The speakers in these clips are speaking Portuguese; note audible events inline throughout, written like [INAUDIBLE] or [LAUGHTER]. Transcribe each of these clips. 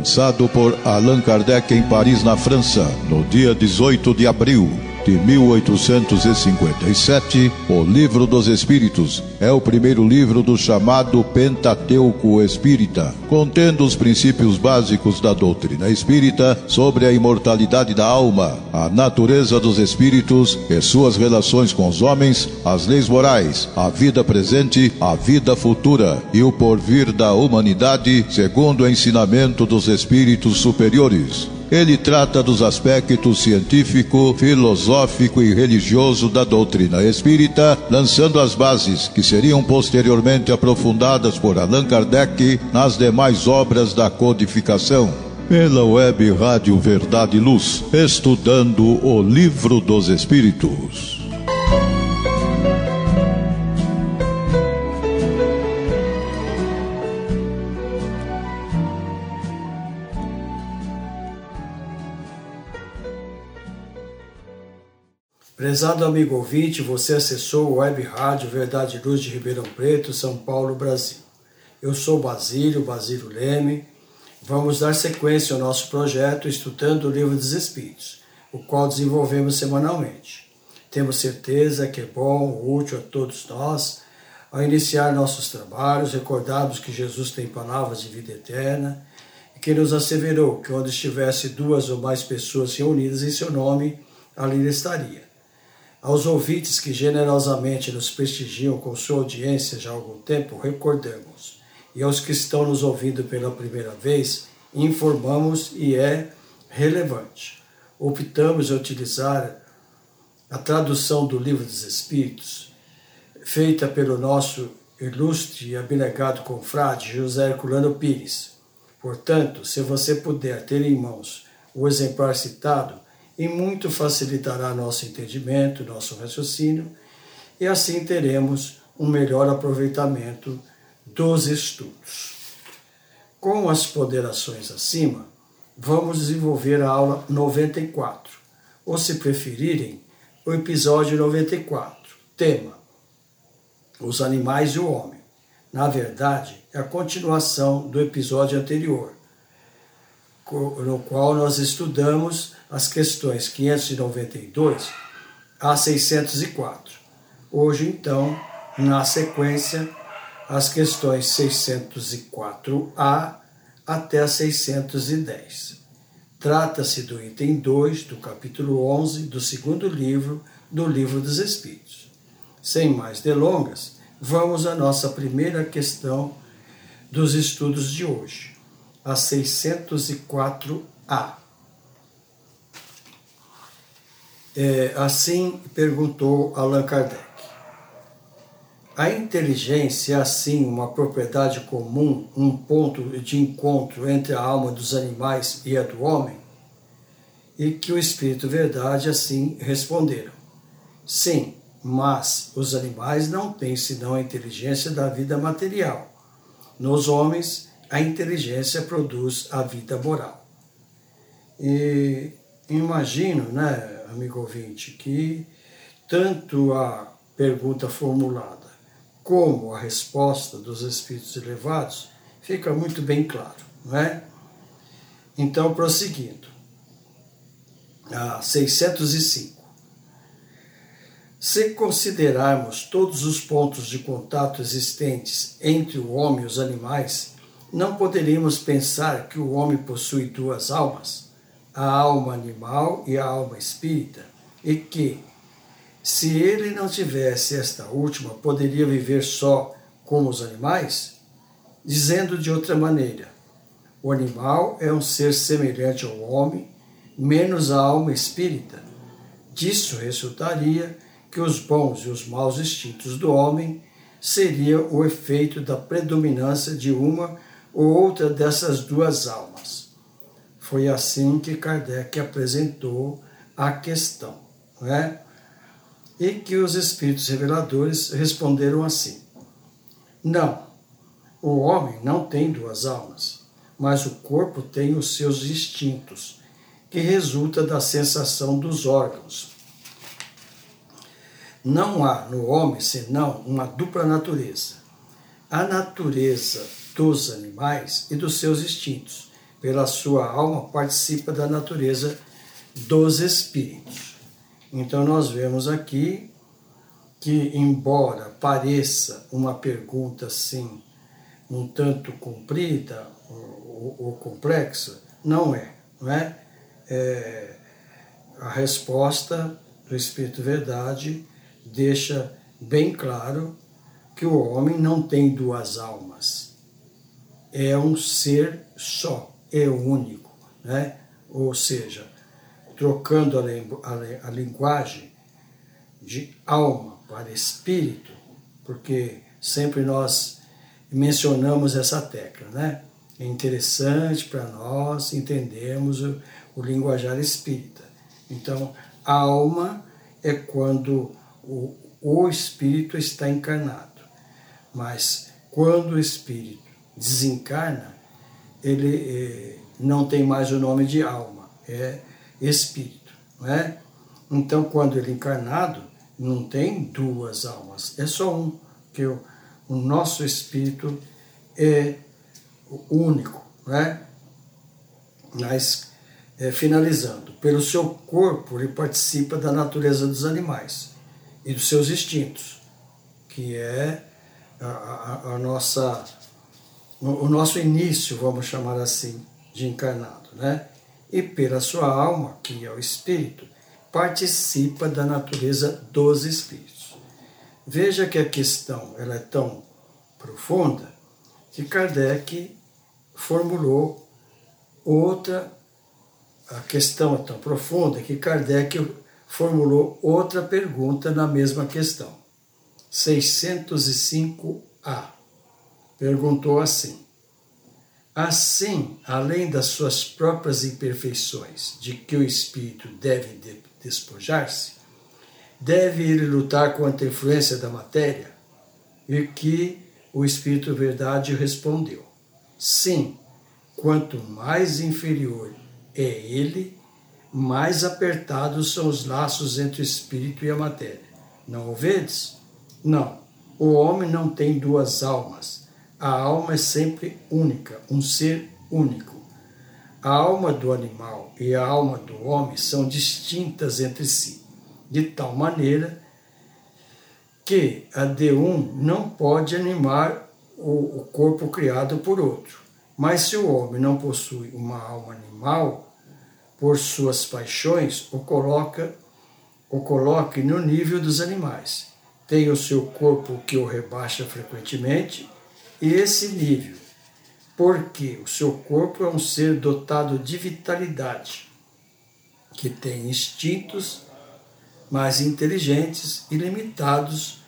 lançado por Allan Kardec em Paris, na França, no dia 18 de abril de 1857, o Livro dos Espíritos é o primeiro livro do chamado Pentateuco Espírita, contendo os princípios básicos da doutrina espírita sobre a imortalidade da alma, a natureza dos espíritos e suas relações com os homens, as leis morais, a vida presente, a vida futura e o porvir da humanidade, segundo o ensinamento dos espíritos superiores. Ele trata dos aspectos científico, filosófico e religioso da doutrina espírita, lançando as bases que seriam posteriormente aprofundadas por Allan Kardec nas demais obras da codificação. Pela web Rádio Verdade e Luz, estudando o Livro dos Espíritos. Prezado amigo ouvinte, você acessou o Web Rádio Verdade e Luz de Ribeirão Preto, São Paulo, Brasil. Eu sou Basílio, Basílio Leme. Vamos dar sequência ao nosso projeto estudando o Livro dos Espíritos, o qual desenvolvemos semanalmente. Temos certeza que é bom, útil a todos nós. Ao iniciar nossos trabalhos, recordarmos que Jesus tem palavras de vida eterna e que nos asseverou que onde estivesse duas ou mais pessoas reunidas em seu nome, ali ele estaria. Aos ouvintes que generosamente nos prestigiam com sua audiência já há algum tempo, recordamos. E aos que estão nos ouvindo pela primeira vez, informamos e é relevante. Optamos a utilizar a tradução do Livro dos Espíritos, feita pelo nosso ilustre e abnegado confrade José Herculano Pires. Portanto, se você puder ter em mãos o exemplar citado, e muito facilitará nosso entendimento, nosso raciocínio, e assim teremos um melhor aproveitamento dos estudos. Com as ponderações acima, vamos desenvolver a aula 94, ou se preferirem, o episódio 94, tema: Os animais e o homem. Na verdade, é a continuação do episódio anterior, no qual nós estudamos as questões 592 a 604. Hoje, então, na sequência, as questões 604A até a 610. Trata-se do item 2 do capítulo 11 do segundo livro do Livro dos Espíritos. Sem mais delongas, vamos à nossa primeira questão dos estudos de hoje, a 604A. É, assim perguntou Allan Kardec. A inteligência é assim uma propriedade comum, um ponto de encontro entre a alma dos animais e a do homem? E que o Espírito Verdade assim responderam: Sim, mas os animais não têm senão a inteligência da vida material. Nos homens, a inteligência produz a vida moral. E imagino, né, amigo ouvinte, que tanto a pergunta formulada como a resposta dos espíritos elevados fica muito bem claro, não é? Então, prosseguindo, a 605. Se considerarmos todos os pontos de contato existentes entre o homem e os animais, não poderíamos pensar que o homem possui duas almas? a alma animal e a alma espírita, e que, se ele não tivesse esta última, poderia viver só como os animais? Dizendo de outra maneira, o animal é um ser semelhante ao homem, menos a alma espírita. Disso resultaria que os bons e os maus instintos do homem seria o efeito da predominância de uma ou outra dessas duas almas. Foi assim que Kardec apresentou a questão, não é? E que os espíritos reveladores responderam assim: Não, o homem não tem duas almas, mas o corpo tem os seus instintos, que resulta da sensação dos órgãos. Não há no homem senão uma dupla natureza: a natureza dos animais e dos seus instintos pela sua alma, participa da natureza dos espíritos. Então, nós vemos aqui que, embora pareça uma pergunta assim, um tanto comprida ou, ou complexa, não é, não é? é? A resposta do Espírito Verdade deixa bem claro que o homem não tem duas almas. É um ser só, é único. Né? Ou seja, trocando a, a, a linguagem de alma para espírito, porque sempre nós mencionamos essa tecla, né? É interessante para nós entendermos o, o linguajar espírita. Então, alma é quando o, o espírito está encarnado. Mas quando o espírito desencarna, ele eh, não tem mais o nome de alma, é espírito, não é? Então, quando ele é encarnado, não tem duas almas, é só um, que o, o nosso espírito é único, não é? Mas, é, finalizando, pelo seu corpo, ele participa da natureza dos animais e dos seus instintos, que é a, a, a nossa, o nosso início, vamos chamar assim, de encarnado, né? E pela sua alma, que é o espírito, participa da natureza dos espíritos. Veja que a questão ela é tão profunda que Kardec formulou outra a questão é tão profunda que Kardec formulou outra pergunta na mesma questão. 605A. Perguntou assim: Assim, além das suas próprias imperfeições, de que o espírito deve despojar-se, deve ele lutar contra a influência da matéria? E que o espírito verdade respondeu: Sim, quanto mais inferior é ele, mais apertados são os laços entre o espírito e a matéria. Não ouvedes? Não, o homem não tem duas almas. A alma é sempre única, um ser único. A alma do animal e a alma do homem são distintas entre si, de tal maneira que a de um não pode animar o, corpo criado por outro. Mas se o homem não possui uma alma animal, por suas paixões, o coloca o coloque no nível dos animais tem o seu corpo que o rebaixa frequentemente, esse nível, porque o seu corpo é um ser dotado de vitalidade, que tem instintos mais inteligentes e limitados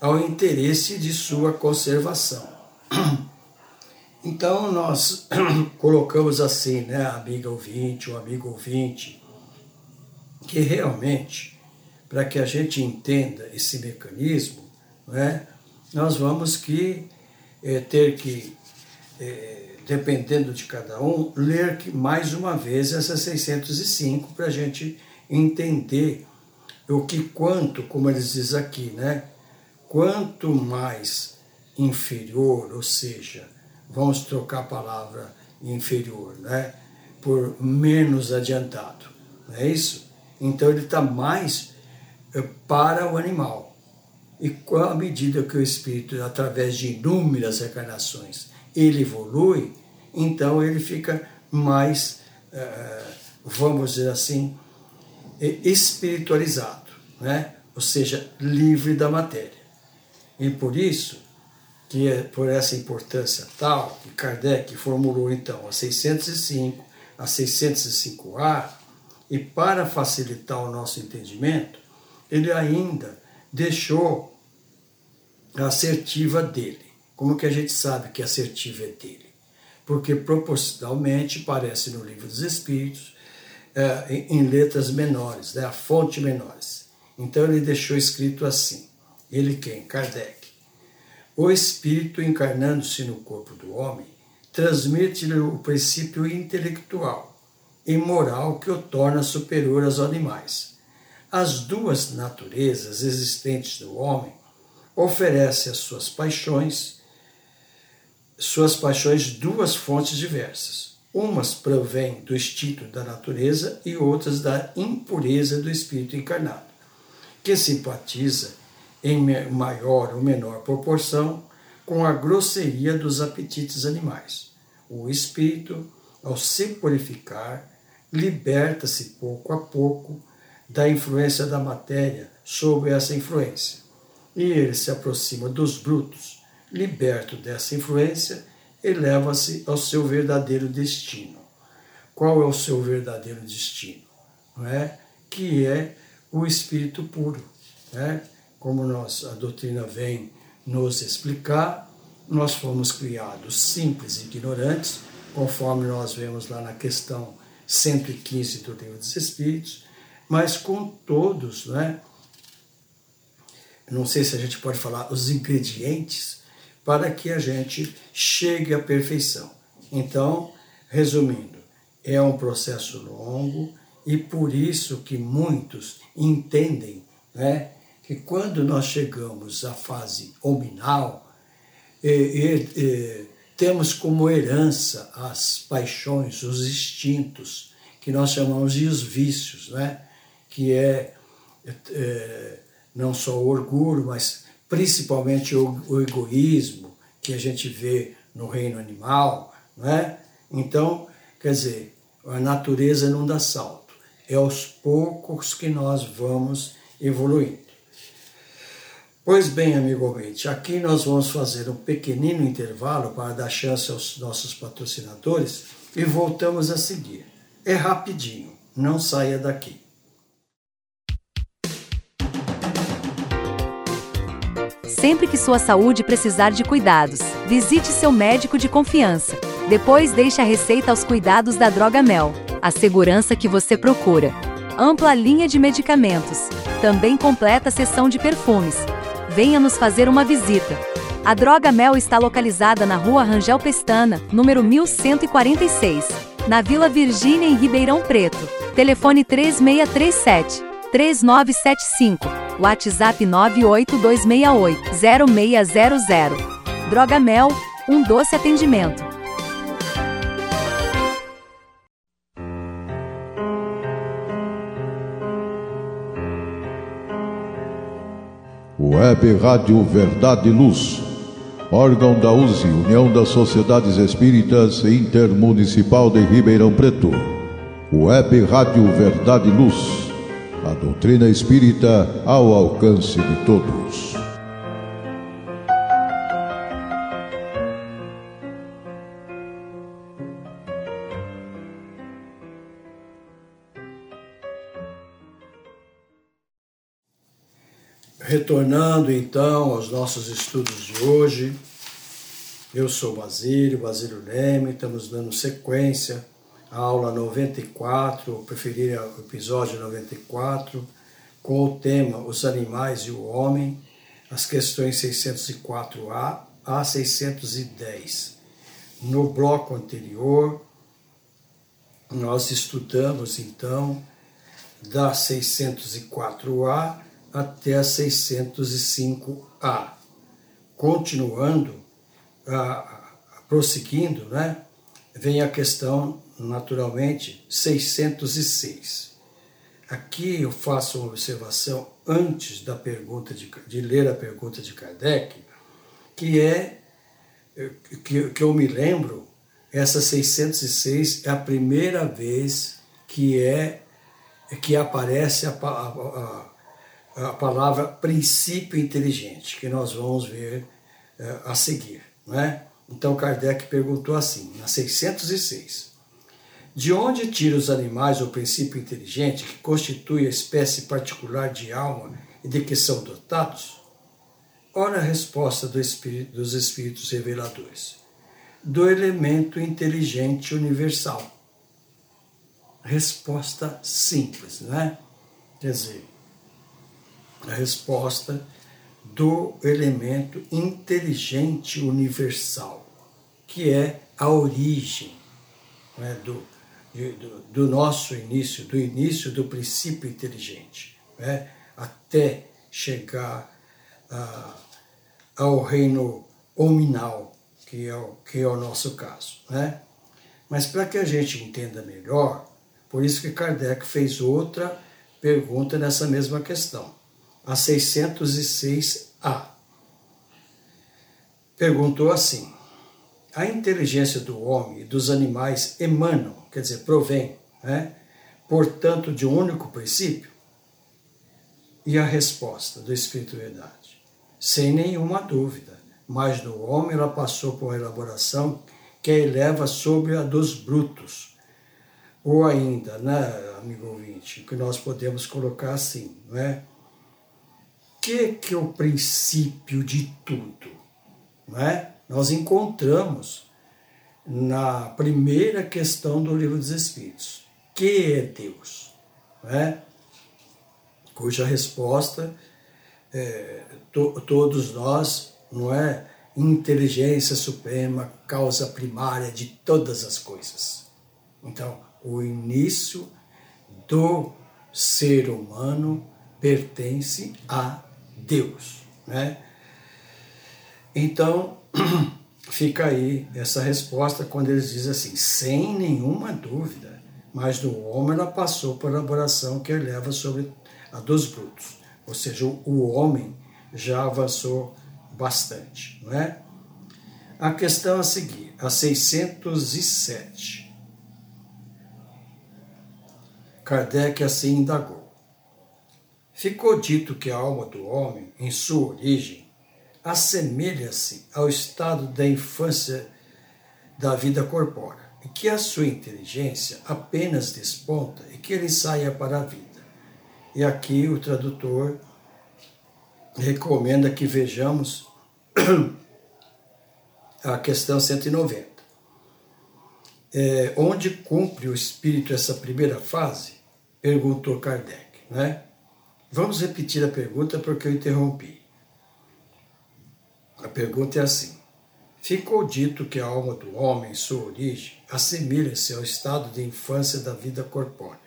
ao interesse de sua conservação. [CLEARS THROAT] Então nós [CLEARS THROAT] colocamos assim, né, amiga ouvinte, o amigo ouvinte, que realmente para que a gente entenda esse mecanismo, né, nós vamos que é, ter que, é, dependendo de cada um, ler mais uma vez essa 605 para a gente entender o que quanto, como eles dizem aqui, né? Quanto mais inferior, ou seja, vamos trocar a palavra inferior, né? Por menos adiantado, não é isso? Então ele está mais para o animal. E à medida que o espírito, através de inúmeras reencarnações, ele evolui, então ele fica mais, eh, vamos dizer assim, espiritualizado, né? ou seja, livre da matéria. E por isso, que é por essa importância tal, que Kardec formulou então a 605, a 605A, e para facilitar o nosso entendimento, ele ainda deixou assertiva dele. Como que a gente sabe que assertiva é dele? Porque proporcionalmente aparece no livro dos Espíritos é, em, letras menores, né, a fonte menores. Então ele deixou escrito assim. Ele quem? Kardec. O espírito encarnando-se no corpo do homem transmite-lhe o princípio intelectual e moral que o torna superior aos animais as duas naturezas existentes do homem oferecem às suas paixões, suas paixões duas fontes diversas. Umas provêm do instinto da natureza e outras da impureza do espírito encarnado, que simpatiza em maior ou menor proporção com a grosseria dos apetites animais. O espírito, ao se purificar, liberta-se pouco a pouco da influência da matéria sob essa influência. E ele se aproxima dos brutos, liberto dessa influência, eleva-se ao seu verdadeiro destino. Qual é o seu verdadeiro destino? Não é? Que é o espírito puro. Né? Como nós, a doutrina vem nos explicar, nós fomos criados simples e ignorantes, conforme nós vemos lá na questão 115 do Livro dos Espíritos, mas com todos, né? Não sei se a gente pode falar os ingredientes para que a gente chegue à perfeição. Então, resumindo, é um processo longo e por isso que muitos entendem, né, que quando nós chegamos à fase hominal, temos como herança as paixões, os instintos, que nós chamamos de os vícios, né? que é, é não só o orgulho, mas principalmente o, o, egoísmo que a gente vê no reino animal. Né? Então, quer dizer, a natureza não dá salto, é aos poucos que nós vamos evoluindo. Pois bem, amigo ouvinte, aqui nós vamos fazer um pequenino intervalo para dar chance aos nossos patrocinadores e voltamos a seguir. É rapidinho, não saia daqui. Sempre que sua saúde precisar de cuidados, visite seu médico de confiança. Depois deixe a receita aos cuidados da Droga Mel, a segurança que você procura. Ampla linha de medicamentos. Também completa a seção de perfumes venha nos fazer uma visita. A Droga Mel está localizada na rua Rangel Pestana, número 1146, na Vila Virgínia, em Ribeirão Preto. Telefone 3637 3975, WhatsApp 98268 0600. Droga Mel, um doce atendimento. Web Rádio Verdade e Luz, órgão da USE, União das Sociedades Espíritas Intermunicipal de Ribeirão Preto. Web Rádio Verdade e Luz, a doutrina espírita ao alcance de todos. Retornando então aos nossos estudos de hoje, eu sou Basílio, Basílio Leme, estamos dando sequência à aula 94, ou preferir o episódio 94, com o tema Os Animais e o Homem, as questões 604A a 610. No bloco anterior, nós estudamos então da 604A até a 605A. Continuando, a, prosseguindo, né, vem a questão, naturalmente, 606. Aqui eu faço uma observação antes da pergunta de, de ler a pergunta de Kardec, que é que, que eu me lembro, essa 606 é a primeira vez que é que aparece a, a, a a palavra princípio inteligente, que nós vamos ver uh, a seguir. Não é? Então Kardec perguntou assim, na 606, de onde tira os animais o princípio inteligente que constitui a espécie particular de alma e de que são dotados? Ora a resposta do espírito, dos espíritos reveladores. Do elemento inteligente universal. Resposta simples, não é? Quer dizer, a resposta do elemento inteligente universal, que é a origem né, do, do, do, nosso início, do início do princípio inteligente, né, até chegar ao reino hominal, que é, o, que é o nosso caso. Né? Mas para que a gente entenda melhor, por isso que Kardec fez outra pergunta nessa mesma questão, a 606A. Perguntou assim: a inteligência do homem e dos animais emanam, quer dizer, provém, né? portanto, de um único princípio? E a resposta do Espírito Verdade? Sem nenhuma dúvida, mas do homem ela passou por uma elaboração que a eleva sobre a dos brutos. Ou ainda, né, amigo ouvinte, que nós podemos colocar assim, não é? que, que é o princípio de tudo? Não é? Nós encontramos na primeira questão do Livro dos Espíritos. Que é Deus? Não é? Cuja resposta é, to, todos nós, não é? Inteligência suprema, causa primária de todas as coisas. Então, o início do ser humano pertence a Deus, né? Então, [CLEARS THROAT] fica aí essa resposta quando eles dizem assim, sem nenhuma dúvida, mas do homem ela passou por elaboração que eleva sobre a dos brutos. Ou seja, o homem já avançou bastante, não é? A questão a seguir, a 607. Kardec assim indagou. Ficou dito que a alma do homem, em sua origem, assemelha-se ao estado da infância da vida corpórea, e que a sua inteligência apenas desponta e que ele saia para a vida. E aqui o tradutor recomenda que vejamos [CLEARS THROAT] a questão 190. É, onde cumpre o espírito essa primeira fase? Perguntou Kardec, né? Vamos repetir a pergunta porque eu interrompi. A pergunta é assim: Ficou dito que a alma do homem, sua origem, assemelha-se ao estado de infância da vida corpórea,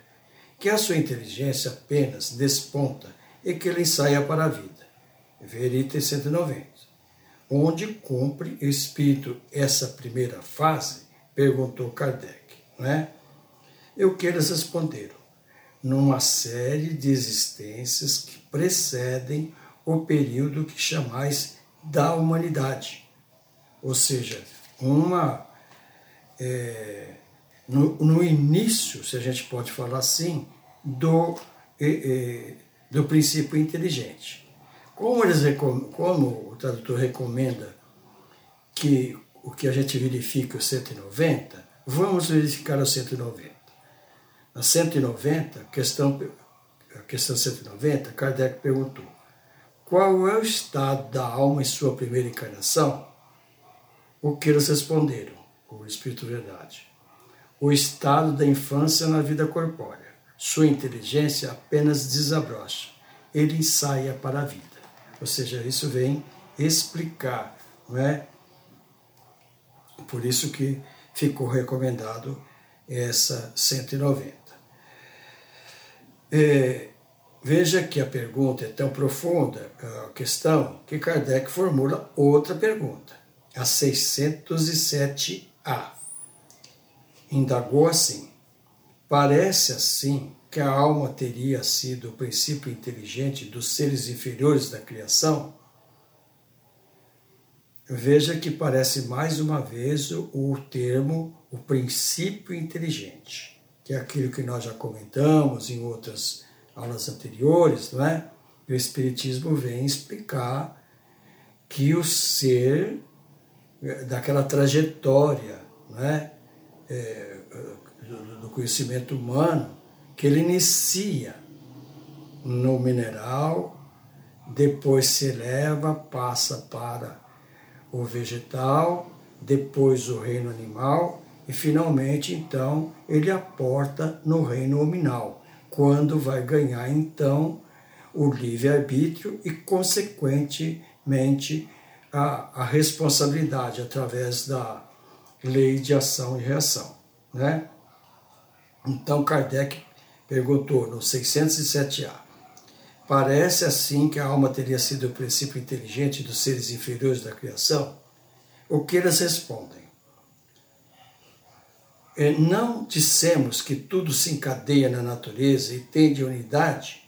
que a sua inteligência apenas desponta e que ele ensaia para a vida. Verita 190. Onde cumpre o espírito essa primeira fase? Perguntou Kardec. Né? E o que eles responderam? numa série de existências que precedem o período que chamais da humanidade. Ou seja, uma. É, no, no, início, se a gente pode falar assim, do, é, do princípio inteligente. Como, eles, como o tradutor recomenda que o que a gente verifica o 190, vamos verificar o 190. Na 190, questão, a questão 190, Kardec perguntou: qual é o estado da alma em sua primeira encarnação? O que eles responderam? O Espírito Verdade. O estado da infância na vida corpórea. Sua inteligência apenas desabrocha. Ele ensaia para a vida. Ou seja, isso vem explicar, não é? Por isso que ficou recomendado essa 190. É, veja que a pergunta é tão profunda, a questão, que Kardec formula outra pergunta, a 607A. Indagou assim: parece assim que a alma teria sido o princípio inteligente dos seres inferiores da criação? Veja que parece mais uma vez o termo o princípio inteligente que é aquilo que nós já comentamos em outras aulas anteriores, não é? E o Espiritismo vem explicar que o ser, daquela trajetória não é? é do conhecimento humano, que ele inicia no mineral, depois se eleva, passa para o vegetal, depois o reino animal e finalmente, então, ele aporta no reino nominal, quando vai ganhar, então, o livre-arbítrio e, consequentemente, a, a, responsabilidade através da lei de ação e reação. Né? Então, Kardec perguntou no 607A: Parece assim que a alma teria sido o princípio inteligente dos seres inferiores da criação? O que eles respondem? É, não dissemos que tudo se encadeia na natureza e tem de unidade?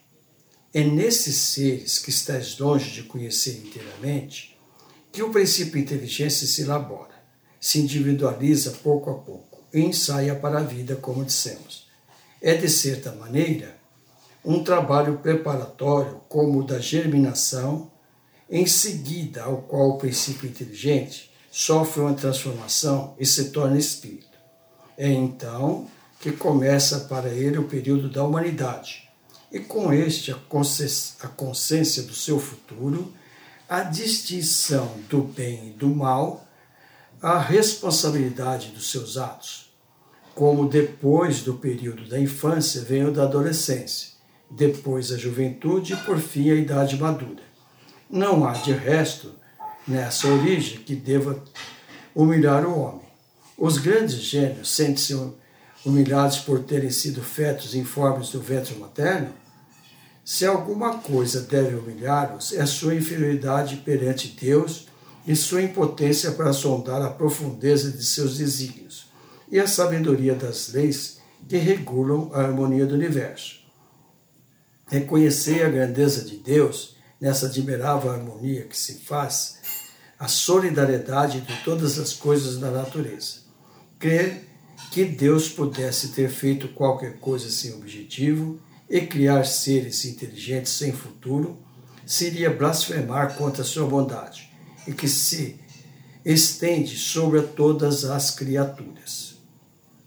É nesses seres que estás longe de conhecer inteiramente que o princípio inteligência se elabora, se individualiza pouco a pouco e ensaia para a vida, como dissemos. É, de certa maneira, um trabalho preparatório, como o da germinação, em seguida ao qual o princípio inteligente sofre uma transformação e se torna espírito. É então que começa para ele o período da humanidade, e com este a consciência do seu futuro, a distinção do bem e do mal, a responsabilidade dos seus atos, como depois do período da infância vem o da adolescência, depois a juventude e por fim a idade madura. Não há de resto nessa origem que deva humilhar o homem. Os grandes gênios sentem-se humilhados por terem sido fetos informes do ventre materno? Se alguma coisa deve humilhá-los, é sua inferioridade perante Deus e sua impotência para sondar a profundeza de seus desígnios e a sabedoria das leis que regulam a harmonia do universo. Reconhecer a grandeza de Deus nessa admirável harmonia que se faz, a solidariedade de todas as coisas da natureza. Crer que Deus pudesse ter feito qualquer coisa sem objetivo e criar seres inteligentes sem futuro seria blasfemar contra a sua bondade e que se estende sobre todas as criaturas.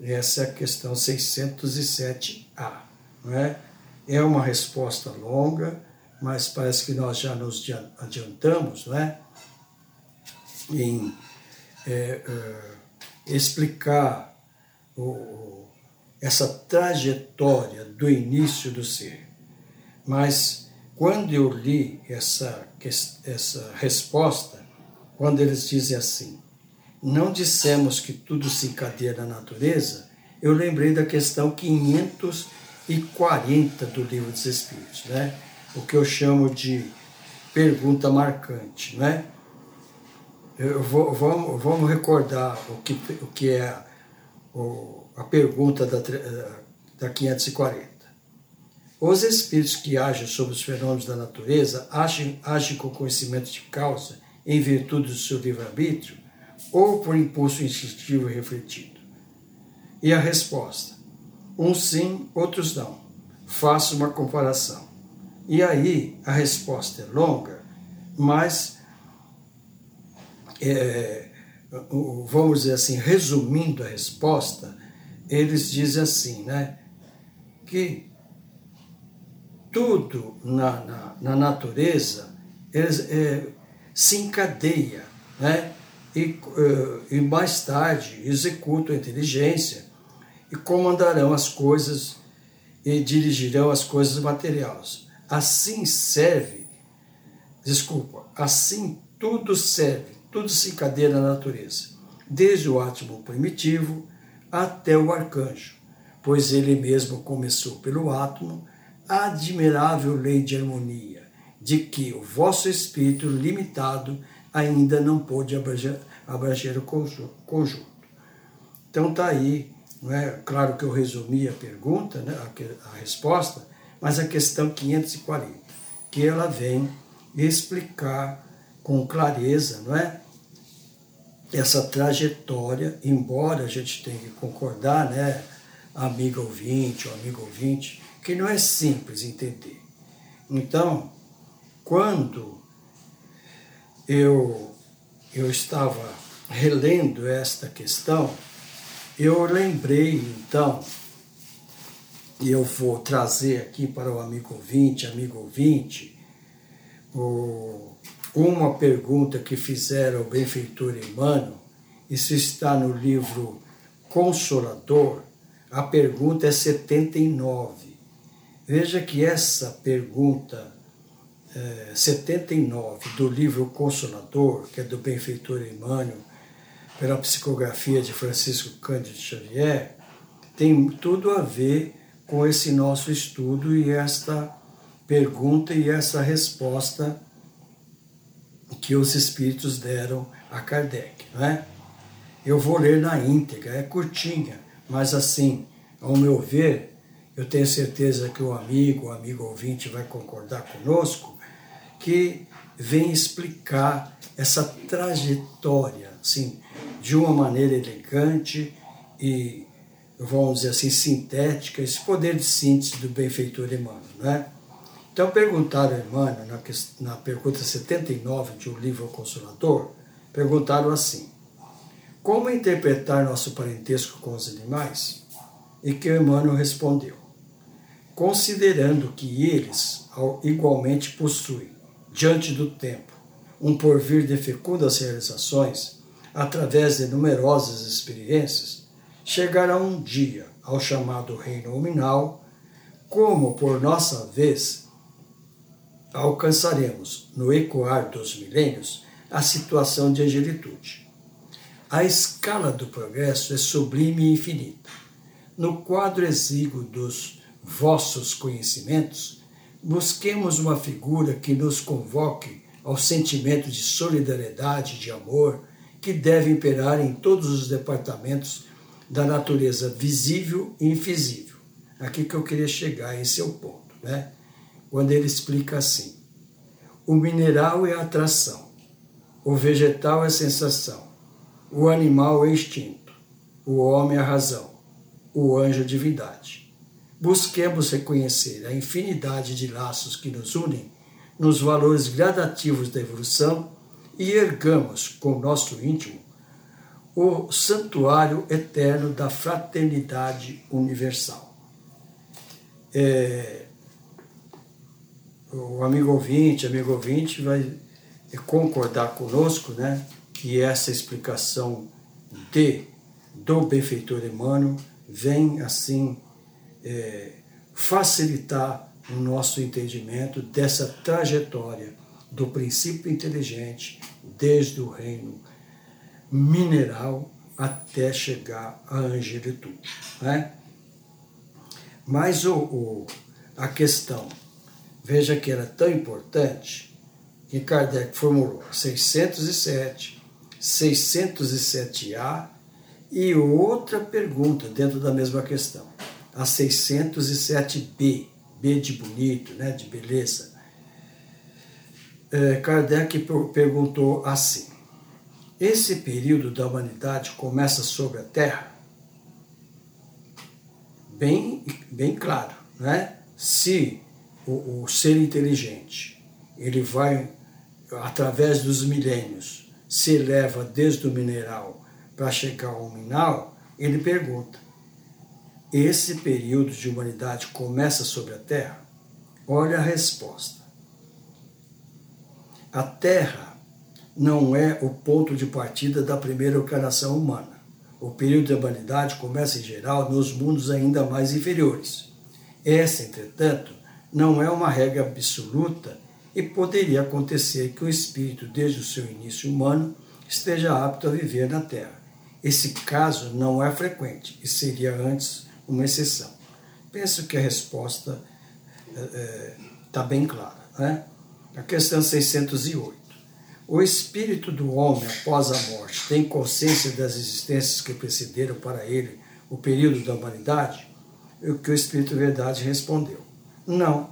Essa é a questão 607A. Não é? é uma resposta longa, mas parece que nós já nos adiantamos não é? em é, explicar o, essa trajetória do início do ser. Mas quando eu li essa, essa resposta, quando eles dizem assim, não dissemos que tudo se encadeia na natureza, eu lembrei da questão 540 do Livro dos Espíritos, né? o que eu chamo de pergunta marcante. Né? Vou, vamos, vamos recordar o que, o que é o, a pergunta da, da 540. Os espíritos que agem sobre os fenômenos da natureza agem, agem com conhecimento de causa em virtude do seu livre-arbítrio ou por impulso instintivo e refletido? E a resposta: uns sim, outros não. Faço uma comparação. E aí a resposta é longa, mas é, vamos dizer assim, resumindo a resposta, eles dizem assim, né? Que tudo na, na, na natureza eles, é, se encadeia, né? E, uh, e mais tarde executam a inteligência e comandarão as coisas e dirigirão as coisas materiais. Assim serve, desculpa, assim tudo serve tudo se encadeia na natureza, desde o átomo primitivo até o arcanjo, pois ele mesmo começou pelo átomo a admirável lei de harmonia, de que o vosso espírito limitado ainda não pôde abranger, abranger o conjunto. Então está aí, não é? claro que eu resumi a pergunta, né? a, a resposta, mas a questão 540, que ela vem explicar com clareza, não é? Essa trajetória, embora a gente tenha que concordar, né, amigo ouvinte ou amigo ouvinte, que não é simples entender. Então, quando eu, eu estava relendo esta questão, eu lembrei então, e eu vou trazer aqui para o amigo ouvinte, amigo ouvinte, o, uma pergunta que fizeram ao benfeitor Emmanuel, isso está no livro Consolador, a pergunta é 79. Veja que essa pergunta é, 79 do livro Consolador, que é do benfeitor Emmanuel, pela psicografia de Francisco Cândido Xavier, tem tudo a ver com esse nosso estudo e esta pergunta e essa resposta que os espíritos deram a Kardec. Não é? Eu vou ler na íntegra, é curtinha, Mas assim, ao meu ver, eu tenho certeza que o amigo, o amigo ouvinte vai concordar conosco, que vem explicar essa trajetória, assim, de uma maneira elegante e, vamos dizer assim, sintética, esse poder de síntese do benfeitor Emmanuel, né? Então perguntaram a Emmanuel, na, na pergunta 79 de O Livro Consolador, perguntaram assim, como interpretar nosso parentesco com os animais? E que Emmanuel respondeu, considerando que eles igualmente possuem, diante do tempo, um porvir de fecundas realizações, através de numerosas experiências, chegarão um dia ao chamado reino nominal, como por nossa vez alcançaremos, no ecoar dos milênios, a situação de angelitude. A escala do progresso é sublime e infinita. No quadro exíguo dos vossos conhecimentos, busquemos uma figura que nos convoque ao sentimento de solidariedade, de amor, que deve imperar em todos os departamentos da natureza visível e invisível. Aqui que eu queria chegar, esse é o ponto, né? Quando ele explica assim: o mineral é atração, o vegetal é sensação, o animal é instinto, o homem é razão, o anjo é divindade. Busquemos reconhecer a infinidade de laços que nos unem nos valores gradativos da evolução e ergamos com nosso íntimo o santuário eterno da fraternidade universal. É, o amigo ouvinte, amigo ouvinte vai concordar conosco, né, que essa explicação de do benfeitor Emmanuel vem assim é, facilitar o nosso entendimento dessa trajetória do princípio inteligente desde o reino mineral até chegar à angelitude. Né? Mas o, o, a questão, veja que era tão importante que Kardec formulou 607, 607A e outra pergunta dentro da mesma questão, a 607B, B de bonito, né, de beleza é, Kardec perguntou assim: esse período da humanidade começa sobre a Terra? Bem, bem claro, né? Se o, o ser inteligente ele vai através dos milênios se eleva desde o mineral para chegar ao minal, ele pergunta: esse período de humanidade começa sobre a Terra? Olha a resposta a Terra não é o ponto de partida da primeira encarnação humana. O período da humanidade começa em geral nos mundos ainda mais inferiores. Essa, entretanto, não é uma regra absoluta e poderia acontecer que o espírito, desde o seu início humano, esteja apto a viver na Terra. Esse caso não é frequente e seria antes uma exceção. Penso que a resposta está é, é, bem clara. Né? A questão 608. O espírito do homem após a morte tem consciência das existências que precederam para ele o período da humanidade? O que o Espírito Verdade respondeu: Não,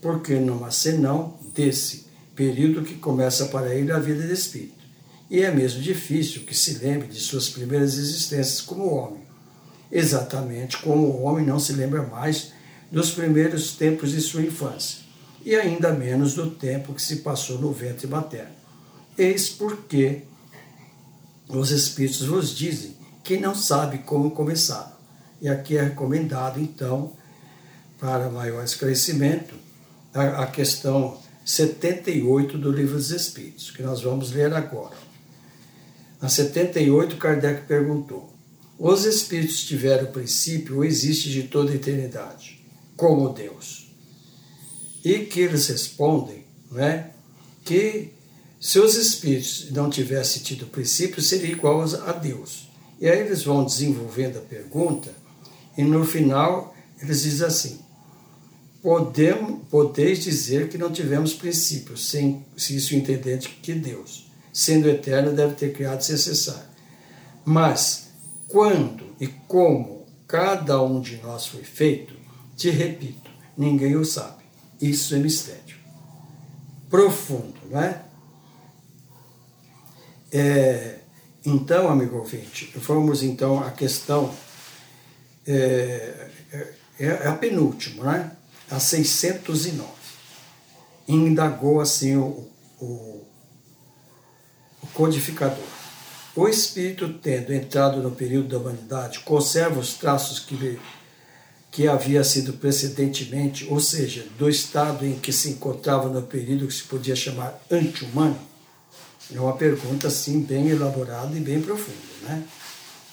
porque não há senão desse período que começa para ele a vida de espírito. E é mesmo difícil que se lembre de suas primeiras existências como homem, exatamente como o homem não se lembra mais dos primeiros tempos de sua infância e ainda menos do tempo que se passou no ventre materno. Eis porque os Espíritos vos dizem que não sabe como começaram. E aqui é recomendado, então, para maior esclarecimento, a, a questão 78 do Livro dos Espíritos, que nós vamos ler agora. Na 78, Kardec perguntou: Os Espíritos tiveram princípio ou existe de toda a eternidade? Como Deus? e que eles respondem né, que se os espíritos não tivessem tido princípio, seria igual a Deus. E aí eles vão desenvolvendo a pergunta, e no final eles dizem assim: Podemos, podeis dizer que não tivemos princípio, sem, se isso entender que Deus, sendo eterno, deve ter criado sem cessar. Mas quando e como cada um de nós foi feito, te repito, ninguém o sabe. Isso é mistério. Profundo, não é? é então, amigo ouvinte, vamos então à questão, é, é, é a penúltima, né? A 609. Indagou assim o, o, o codificador. O espírito, tendo entrado no período da humanidade, conserva os traços que, que havia sido precedentemente, ou seja, do estado em que se encontrava no período que se podia chamar anti-humano? É uma pergunta, assim, bem elaborada e bem profunda, né?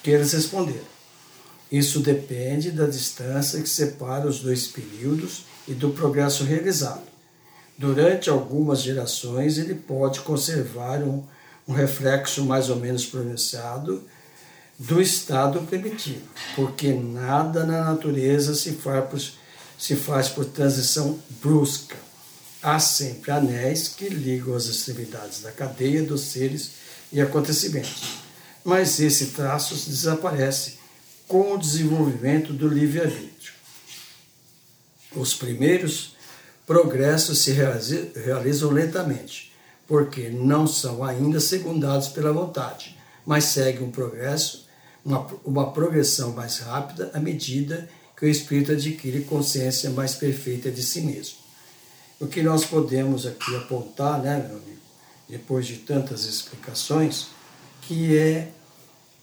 Que eles responderam. Isso depende da distância que separa os dois períodos e do progresso realizado. Durante algumas gerações, ele pode conservar um, um reflexo mais ou menos pronunciado do estado primitivo, porque nada na natureza se faz por, se faz por transição brusca. Há sempre anéis que ligam as extremidades da cadeia dos seres e acontecimentos. Mas esse traço desaparece com o desenvolvimento do livre-arbítrio. Os primeiros progressos se realizam lentamente, porque não são ainda secundados pela vontade, mas seguem um progresso, uma, uma progressão mais rápida à medida que o espírito adquire consciência mais perfeita de si mesmo. O que nós podemos aqui apontar, né, meu amigo, depois de tantas explicações, que é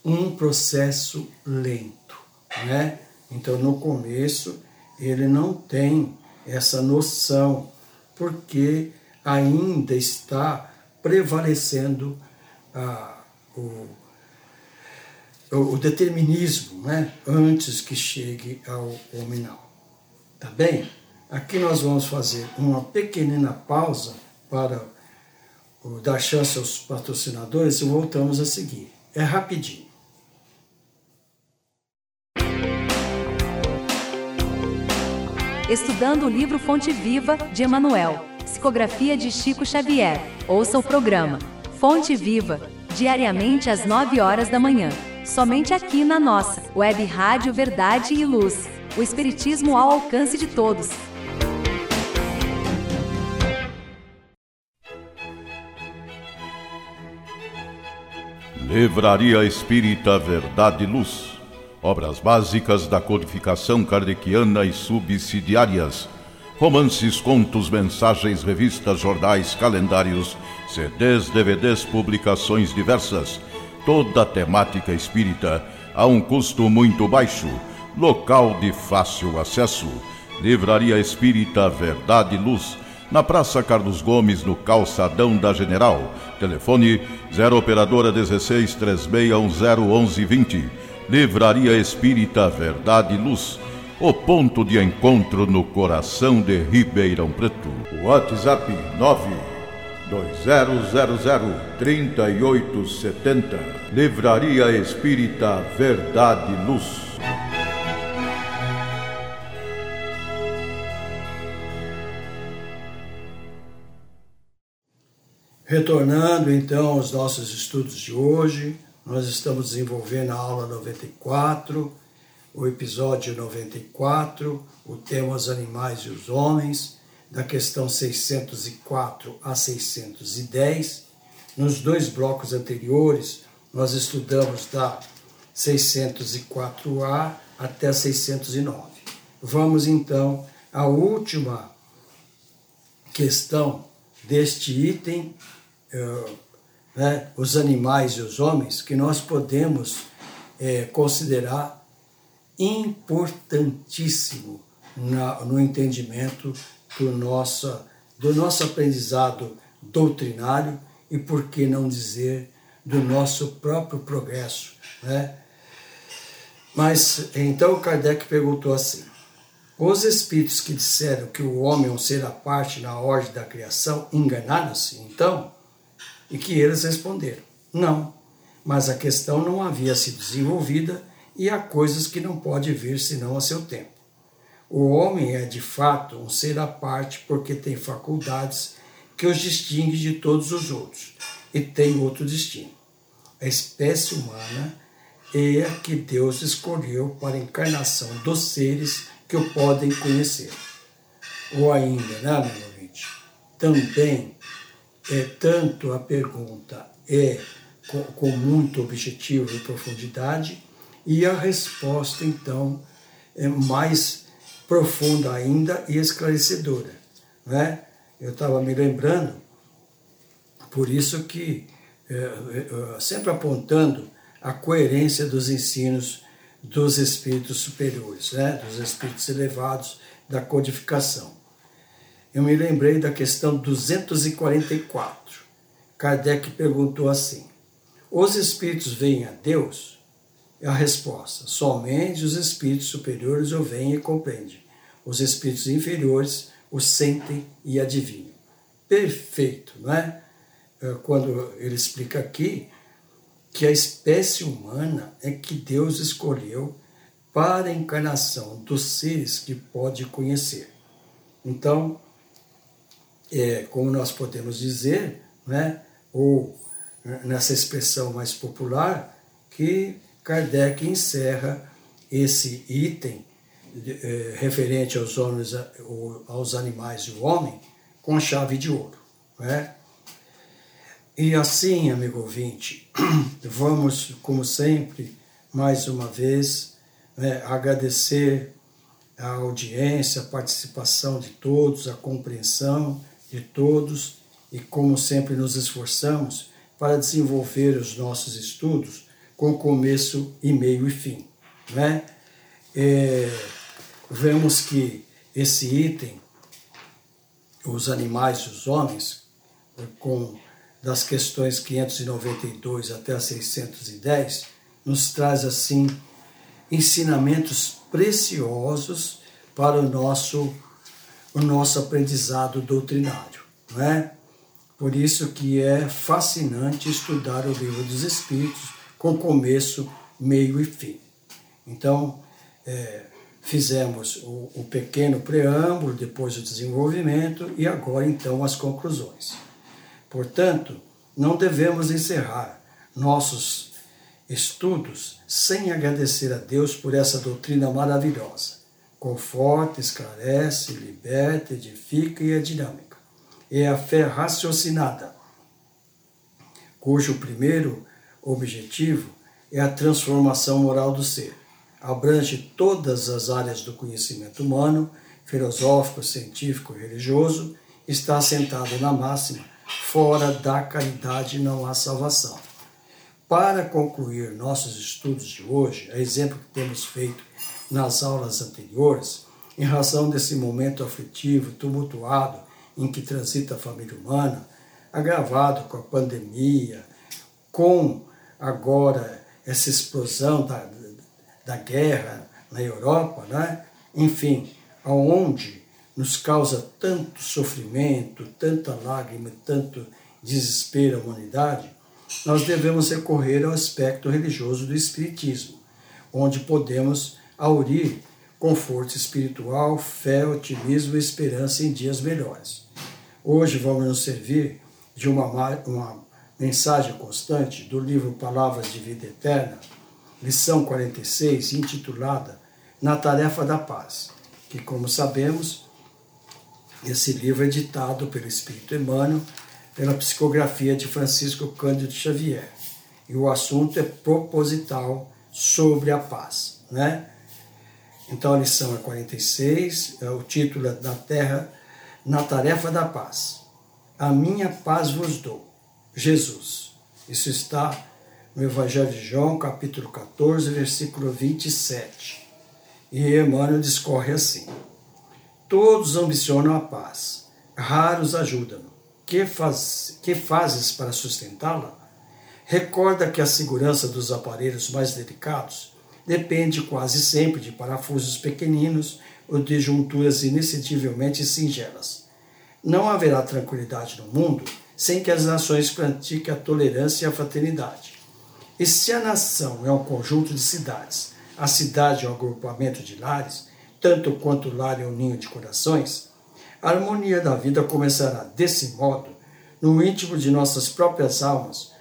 um processo lento, né? Então, no começo, ele não tem essa noção, porque ainda está prevalecendo ah, o, o, determinismo, né? antes que chegue ao nominal. Tá bem? Aqui nós vamos fazer uma pequenina pausa para dar chance aos patrocinadores e voltamos a seguir. É rapidinho. Estudando o livro Fonte Viva, de Emanuel, psicografia de Chico Xavier. Ouça o programa Fonte Viva, diariamente às 9 horas da manhã. Somente aqui na nossa Web Rádio Verdade e Luz. O Espiritismo ao alcance de todos. Livraria Espírita Verdade e Luz obras básicas da codificação kardeciana e subsidiárias, romances, contos, mensagens, revistas, jornais, calendários, CDs, DVDs, publicações diversas, toda a temática espírita a um custo muito baixo, local de fácil acesso. Livraria Espírita Verdade e Luz, na Praça Carlos Gomes, no Calçadão da General. Telefone 0 Operadora 16 3610 1120 Livraria Espírita Verdade e Luz, o ponto de encontro no coração de Ribeirão Preto. WhatsApp 920003870. Livraria Espírita Verdade e Luz. Retornando então aos nossos estudos de hoje, nós estamos desenvolvendo a aula 94, o episódio 94, o tema Os Animais e os Homens, da questão 604 a 610. Nos dois blocos anteriores, nós estudamos da 604A até 609. Vamos então à última questão deste item. Uh, né, os animais e os homens, que nós podemos é, considerar importantíssimo na, no entendimento do nosso, do nosso aprendizado doutrinário e, por que não dizer, do nosso próprio progresso. Né? Mas então Kardec perguntou assim: os espíritos que disseram que o homem é um ser à parte na ordem da criação enganaram-se, então? E que eles responderam: não, mas a questão não havia sido desenvolvida e há coisas que não pode vir senão a seu tempo. O homem é de fato um ser à parte porque tem faculdades que os distingue de todos os outros e tem outro destino. A espécie humana é a que Deus escolheu para a encarnação dos seres que o podem conhecer. Ou ainda, né, meu ouvinte? Também é tanto a pergunta é com, com muito objetivo e profundidade, e a resposta, então, é mais profunda ainda e esclarecedora. Né? Eu estava me lembrando, por isso que, é, é, sempre apontando a coerência dos ensinos dos espíritos superiores, né? dos espíritos elevados da codificação. Eu me lembrei da questão 244. Kardec perguntou assim: Os espíritos veem a Deus? A resposta: somente os espíritos superiores o veem e compreendem. Os espíritos inferiores o sentem e adivinham. Perfeito, não é? é? Quando ele explica aqui que a espécie humana é que Deus escolheu para a encarnação dos seres que pode conhecer. Então, é, como nós podemos dizer, né, ou nessa expressão mais popular, que Kardec encerra esse item é, referente aos homens, aos animais e o homem com chave de ouro. Né? E assim, amigo ouvinte, [CLEARS THROAT] vamos, como sempre, mais uma vez, né, agradecer a audiência, a participação de todos, a compreensão de todos e, como sempre, nos esforçamos para desenvolver os nossos estudos com começo e meio e fim. Né? É, vemos que esse item, os animais e os homens, com das questões 592 até 610, nos traz assim ensinamentos preciosos para o nosso o nosso aprendizado doutrinário, não é? Por isso que é fascinante estudar o livro dos Espíritos com começo, meio e fim. Então, é, fizemos o, o pequeno preâmbulo, depois o desenvolvimento e agora então as conclusões. Portanto, não devemos encerrar nossos estudos sem agradecer a Deus por essa doutrina maravilhosa. Conforta, esclarece, liberta, edifica e é dinâmica. É a fé raciocinada, cujo primeiro objetivo é a transformação moral do ser abrange todas as áreas do conhecimento humano, filosófico, científico religioso, está assentado na máxima: fora da caridade não há salvação. Para concluir nossos estudos de hoje, a exemplo que temos feito nas aulas anteriores, em razão desse momento aflitivo, tumultuado em que transita a família humana, agravado com a pandemia, com agora essa explosão da, da guerra na Europa, né? enfim, aonde nos causa tanto sofrimento, tanta lágrima, tanto desespero à humanidade, nós devemos recorrer ao aspecto religioso do Espiritismo, onde podemos aurir conforto espiritual, fé, otimismo e esperança em dias melhores. Hoje vamos nos servir de uma, uma mensagem constante do livro Palavras de Vida Eterna, lição 46, intitulada Na Tarefa da Paz, que, como sabemos, esse livro é ditado pelo Espírito Emmanuel, pela psicografia de Francisco Cândido Xavier. E o assunto é proposital sobre a paz. Né? Então a lição é 46, é o título é da Terra na Tarefa da Paz. A minha paz vos dou, Jesus. Isso está no Evangelho de João, capítulo 14, versículo 27. E Emmanuel discorre assim: Todos ambicionam a paz, raros ajudam. Que, faz, que fazes para sustentá-la? Recorda que a segurança dos aparelhos mais delicados depende quase sempre de parafusos pequeninos ou de junturas inexcedivelmente singelas. Não haverá tranquilidade no mundo sem que as nações pratiquem a tolerância e a fraternidade. E se a nação é um conjunto de cidades, a cidade é um agrupamento de lares, tanto quanto o lar é um ninho de corações, a harmonia da vida começará desse modo no íntimo de nossas próprias almas,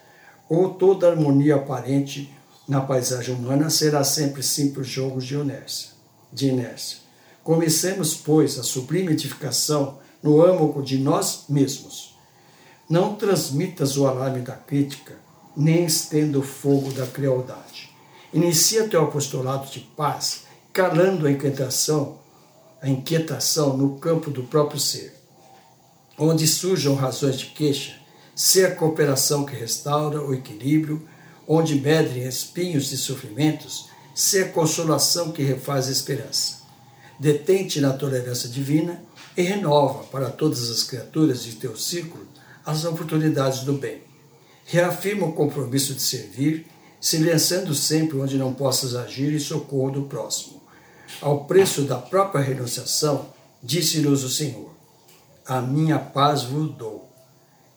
ou toda harmonia aparente na paisagem humana será sempre simples jogos de inércia. De inércia. Comecemos, pois, a sublime edificação no âmago de nós mesmos. Não transmitas o alarme da crítica, nem estenda o fogo da crueldade. Inicia teu apostolado de paz, calando a inquietação, a inquietação no campo do próprio ser. Onde surjam razões de queixa, se a cooperação que restaura o equilíbrio, onde medrem espinhos de sofrimentos, se a consolação que refaz a esperança. Detente na tolerância divina e renova para todas as criaturas de teu círculo as oportunidades do bem. Reafirma o compromisso de servir, silenciando sempre onde não possas agir em socorro do próximo. Ao preço da própria renunciação, disse-nos o Senhor: A minha paz vos dou.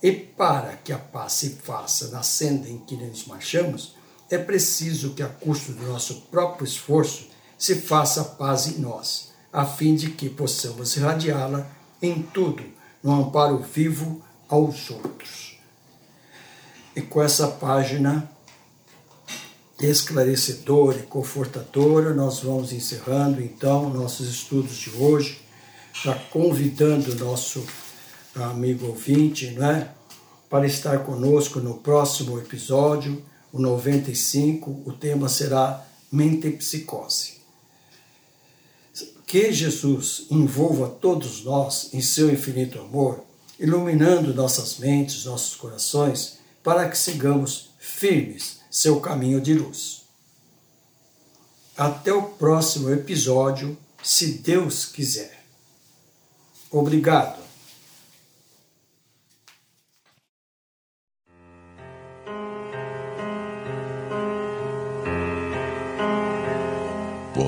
E para que a paz se faça na senda em que nos marchamos, é preciso que, a custo do nosso próprio esforço, se faça a paz em nós, a fim de que possamos irradiá-la em tudo, no amparo vivo aos outros. E com essa página esclarecedora e confortadora, nós vamos encerrando então nossos estudos de hoje, já convidando o nosso amigo ouvinte, não é? Para estar conosco no próximo episódio, o 95, o tema será Mentepsicose. Que Jesus envolva todos nós em seu infinito amor, iluminando nossas mentes, nossos corações, para que sigamos firmes seu caminho de luz. Até o próximo episódio, se Deus quiser. Obrigado.